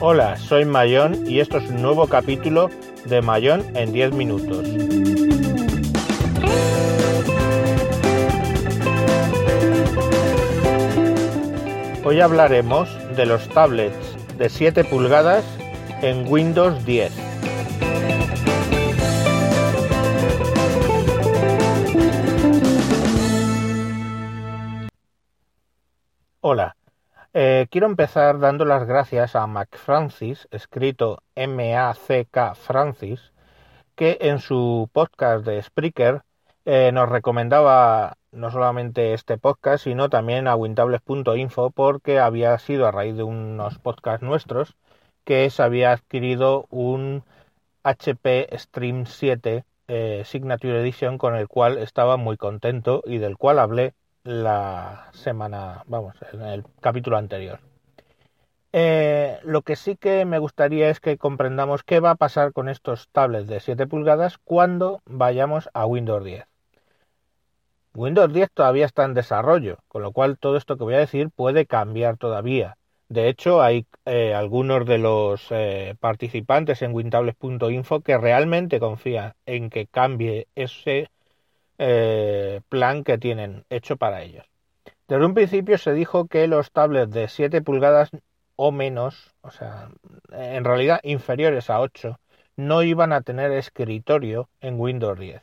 Hola, soy Mayón y esto es un nuevo capítulo de Mayón en 10 minutos. Hoy hablaremos de los tablets de 7 pulgadas en Windows 10. Hola, eh, quiero empezar dando las gracias a Mac Francis, escrito M-A-C-K Francis, que en su podcast de Spreaker eh, nos recomendaba no solamente este podcast, sino también a wintables.info, porque había sido a raíz de unos podcasts nuestros que se había adquirido un HP Stream 7 eh, Signature Edition con el cual estaba muy contento y del cual hablé la semana, vamos, en el capítulo anterior. Eh, lo que sí que me gustaría es que comprendamos qué va a pasar con estos tablets de 7 pulgadas cuando vayamos a Windows 10. Windows 10 todavía está en desarrollo, con lo cual todo esto que voy a decir puede cambiar todavía. De hecho, hay eh, algunos de los eh, participantes en wintables.info que realmente confían en que cambie ese eh, plan que tienen hecho para ellos. Desde un principio se dijo que los tablets de 7 pulgadas o menos, o sea, en realidad inferiores a 8, no iban a tener escritorio en Windows 10.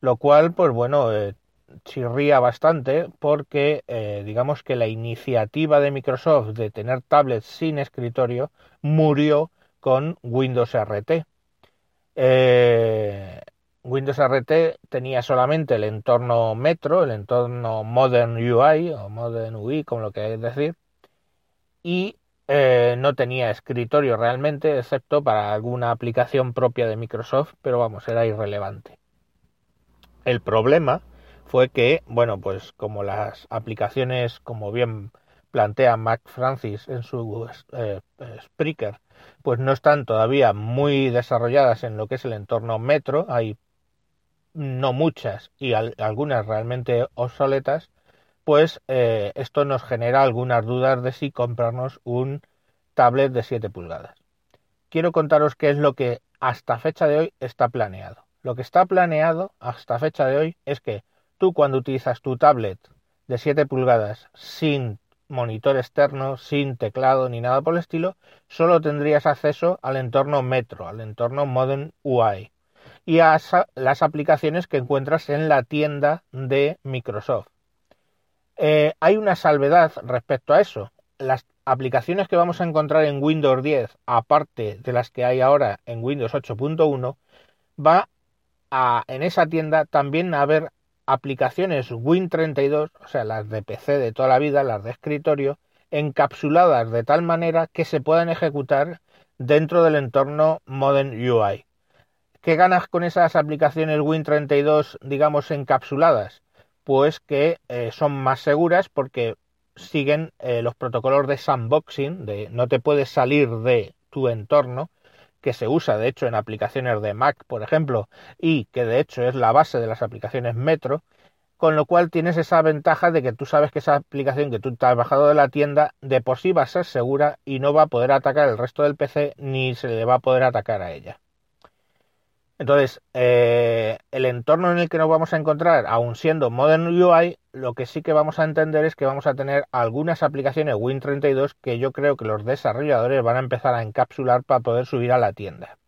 Lo cual, pues bueno, eh, chirría bastante porque eh, digamos que la iniciativa de Microsoft de tener tablets sin escritorio murió con Windows RT. Eh, Windows RT tenía solamente el entorno Metro, el entorno Modern UI o Modern UI, como lo queréis decir, y eh, no tenía escritorio realmente, excepto para alguna aplicación propia de Microsoft, pero vamos, era irrelevante. El problema fue que, bueno, pues como las aplicaciones, como bien plantea Mac Francis en su eh, Spreaker, pues no están todavía muy desarrolladas en lo que es el entorno Metro, hay no muchas y algunas realmente obsoletas, pues eh, esto nos genera algunas dudas de si comprarnos un tablet de 7 pulgadas. Quiero contaros qué es lo que hasta fecha de hoy está planeado. Lo que está planeado hasta fecha de hoy es que tú cuando utilizas tu tablet de 7 pulgadas sin monitor externo, sin teclado ni nada por el estilo, solo tendrías acceso al entorno Metro, al entorno Modern UI y a las aplicaciones que encuentras en la tienda de Microsoft. Eh, hay una salvedad respecto a eso. Las aplicaciones que vamos a encontrar en Windows 10, aparte de las que hay ahora en Windows 8.1, va a en esa tienda también a haber aplicaciones Win32, o sea, las de PC de toda la vida, las de escritorio, encapsuladas de tal manera que se puedan ejecutar dentro del entorno Modern UI. ¿Qué ganas con esas aplicaciones Win32, digamos, encapsuladas? Pues que eh, son más seguras porque siguen eh, los protocolos de sandboxing, de no te puedes salir de tu entorno, que se usa de hecho en aplicaciones de Mac, por ejemplo, y que de hecho es la base de las aplicaciones Metro, con lo cual tienes esa ventaja de que tú sabes que esa aplicación que tú te has bajado de la tienda de por sí va a ser segura y no va a poder atacar el resto del PC ni se le va a poder atacar a ella. Entonces, eh, el entorno en el que nos vamos a encontrar, aun siendo Modern UI, lo que sí que vamos a entender es que vamos a tener algunas aplicaciones Win32 que yo creo que los desarrolladores van a empezar a encapsular para poder subir a la tienda.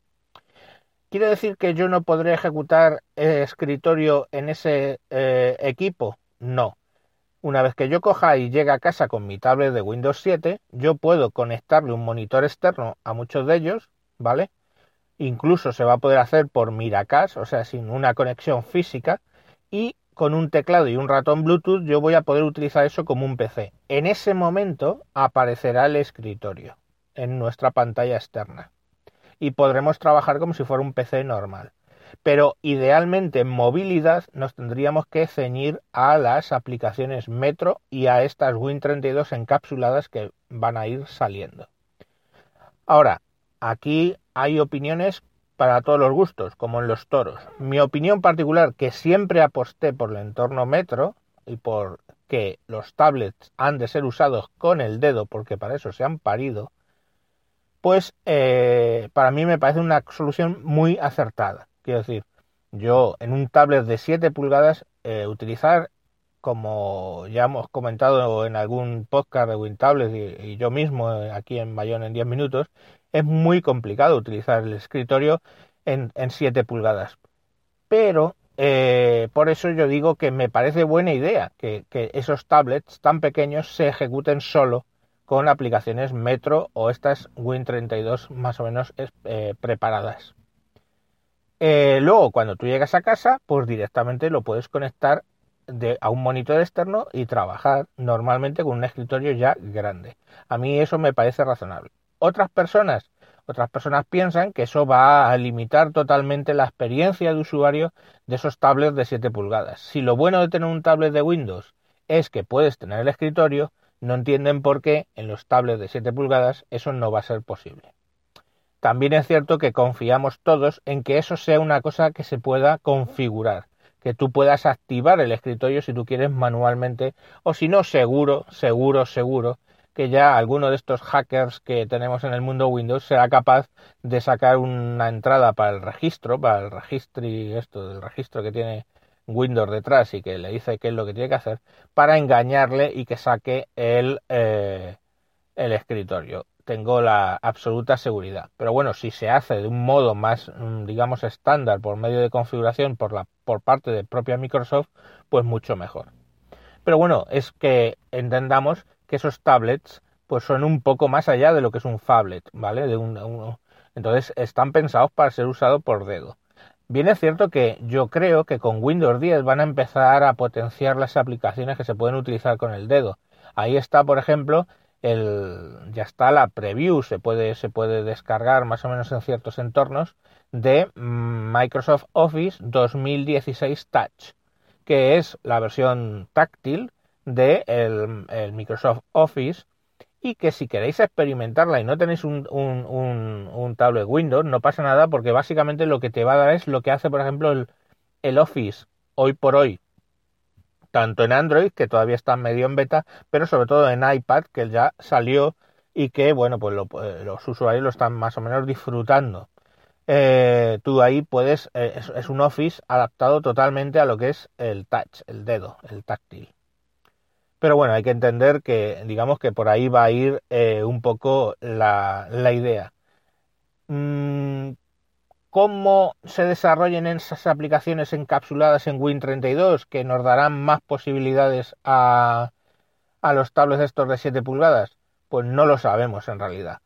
¿Quiere decir que yo no podré ejecutar escritorio en ese eh, equipo? No. Una vez que yo coja y llegue a casa con mi tablet de Windows 7, yo puedo conectarle un monitor externo a muchos de ellos, ¿vale? Incluso se va a poder hacer por Miracast, o sea, sin una conexión física. Y con un teclado y un ratón Bluetooth yo voy a poder utilizar eso como un PC. En ese momento aparecerá el escritorio en nuestra pantalla externa. Y podremos trabajar como si fuera un PC normal. Pero idealmente en movilidad nos tendríamos que ceñir a las aplicaciones Metro y a estas Win32 encapsuladas que van a ir saliendo. Ahora, aquí hay opiniones para todos los gustos, como en los toros. Mi opinión particular, que siempre aposté por el entorno metro y por que los tablets han de ser usados con el dedo, porque para eso se han parido, pues eh, para mí me parece una solución muy acertada. Quiero decir, yo en un tablet de 7 pulgadas eh, utilizar, como ya hemos comentado en algún podcast de WinTablet y, y yo mismo eh, aquí en Bayón en 10 minutos, es muy complicado utilizar el escritorio en, en 7 pulgadas. Pero eh, por eso yo digo que me parece buena idea que, esos tablets tan pequeños se ejecuten solo con aplicaciones Metro o estas Win32 más o menos eh, preparadas. Eh, luego, cuando tú llegas a casa, pues directamente lo puedes conectar a un monitor externo y trabajar normalmente con un escritorio ya grande. A mí eso me parece razonable. Otras personas otras personas piensan que eso va a limitar totalmente la experiencia de usuario de esos tablets de 7 pulgadas. Si lo bueno de tener un tablet de Windows es que puedes tener el escritorio, no entienden por qué en los tablets de 7 pulgadas eso no va a ser posible. También es cierto que confiamos todos en que eso sea una cosa que se pueda configurar, que tú puedas activar el escritorio si tú quieres manualmente o si no seguro, seguro, seguro que ya alguno de estos hackers que tenemos en el mundo Windows será capaz de sacar una entrada para el registro, para el esto del registro que tiene Windows detrás y que le dice qué es lo que tiene que hacer para engañarle y que saque el, eh, el escritorio. Tengo la absoluta seguridad. Pero bueno, si se hace de un modo más, mm, digamos, estándar por medio de configuración por, la, por parte de propia Microsoft, pues mucho mejor. Pero bueno, es que entendamos que esos tablets pues son un poco más allá de lo que es un phablet, ¿vale? De un, entonces están pensados para ser usados por dedo. Bien es cierto que yo creo que con Windows 10 van a empezar a potenciar las aplicaciones que se pueden utilizar con el dedo. Ahí está, por ejemplo, el, ya está la preview, se puede, se puede descargar más o menos en ciertos entornos de mm, Microsoft Office 2016 Touch, que es la versión táctil de el, Microsoft Office y que si queréis experimentarla y no tenéis un, un, tablet Windows, no pasa nada porque básicamente lo que te va a dar es lo que hace, por ejemplo, el, el Office hoy por hoy, tanto en Android, que todavía está medio en beta, pero sobre todo en iPad, que ya salió y que, bueno, pues eh, los usuarios lo están más o menos disfrutando. Eh, tú ahí puedes, eh, es, un Office adaptado totalmente a lo que es el touch, el dedo, el táctil. Pero bueno, hay que entender que, digamos que por ahí va a ir eh, un poco la, la idea. Mm, ¿Cómo se desarrollen esas aplicaciones encapsuladas en Win32 que nos darán más posibilidades a, a los tablets estos de 7 pulgadas? Pues no lo sabemos en realidad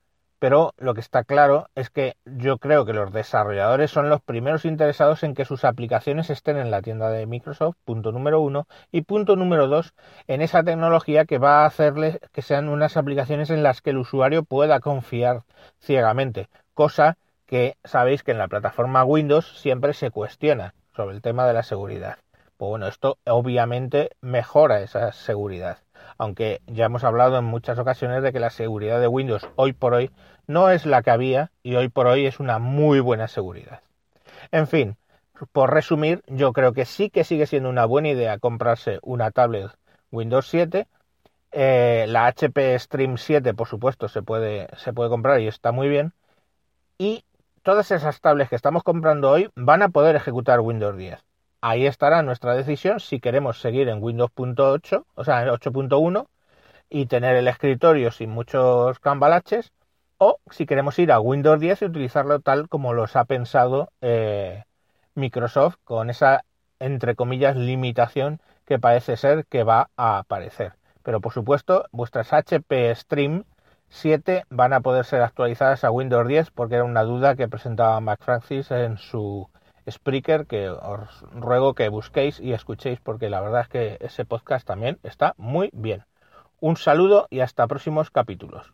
pero lo que está claro es que yo creo que los desarrolladores son los primeros interesados en que sus aplicaciones estén en la tienda de Microsoft, punto número uno, y punto número dos, en esa tecnología que va a hacerles que sean unas aplicaciones en las que el usuario pueda confiar ciegamente, cosa que sabéis que en la plataforma Windows siempre se cuestiona sobre el tema de la seguridad. Pues bueno, esto obviamente mejora esa seguridad aunque ya hemos hablado en muchas ocasiones de que la seguridad de Windows hoy por hoy no es la que había y hoy por hoy es una muy buena seguridad. En fin, por resumir, yo creo que sí que sigue siendo una buena idea comprarse una tablet Windows 7. Eh, la HP Stream 7, por supuesto, se puede, se puede comprar y está muy bien. Y todas esas tablets que estamos comprando hoy van a poder ejecutar Windows 10. Ahí estará nuestra decisión si queremos seguir en Windows.8, o sea, en 8.1, y tener el escritorio sin muchos cambalaches, o si queremos ir a Windows 10 y utilizarlo tal como los ha pensado eh, Microsoft, con esa, entre comillas, limitación que parece ser que va a aparecer. Pero por supuesto, vuestras HP Stream 7 van a poder ser actualizadas a Windows 10 porque era una duda que presentaba Mac Francis en su Spreaker que os ruego que busquéis y escuchéis porque la verdad es que ese podcast también está muy bien. Un saludo y hasta próximos capítulos.